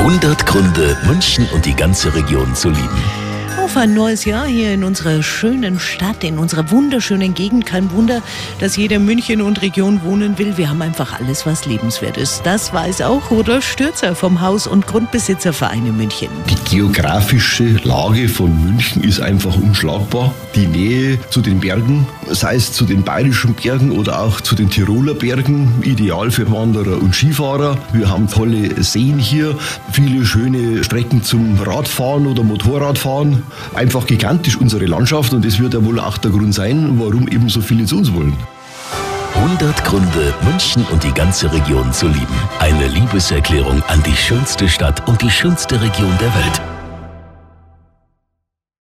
100 Gründe, München und die ganze Region zu lieben. Auf ein neues Jahr hier in unserer schönen Stadt, in unserer wunderschönen Gegend. Kein Wunder, dass jeder München und Region wohnen will. Wir haben einfach alles, was lebenswert ist. Das weiß auch Rudolf Stürzer vom Haus- und Grundbesitzerverein in München. Die geografische Lage von München ist einfach unschlagbar. Die Nähe zu den Bergen, sei es zu den bayerischen Bergen oder auch zu den Tiroler Bergen, ideal für Wanderer und Skifahrer. Wir haben tolle Seen hier, viele schöne Strecken zum Radfahren oder Motorradfahren einfach gigantisch unsere Landschaft und das wird ja wohl auch der Grund sein, warum eben so viele zu uns wollen. 100 Gründe, München und die ganze Region zu lieben. Eine Liebeserklärung an die schönste Stadt und die schönste Region der Welt.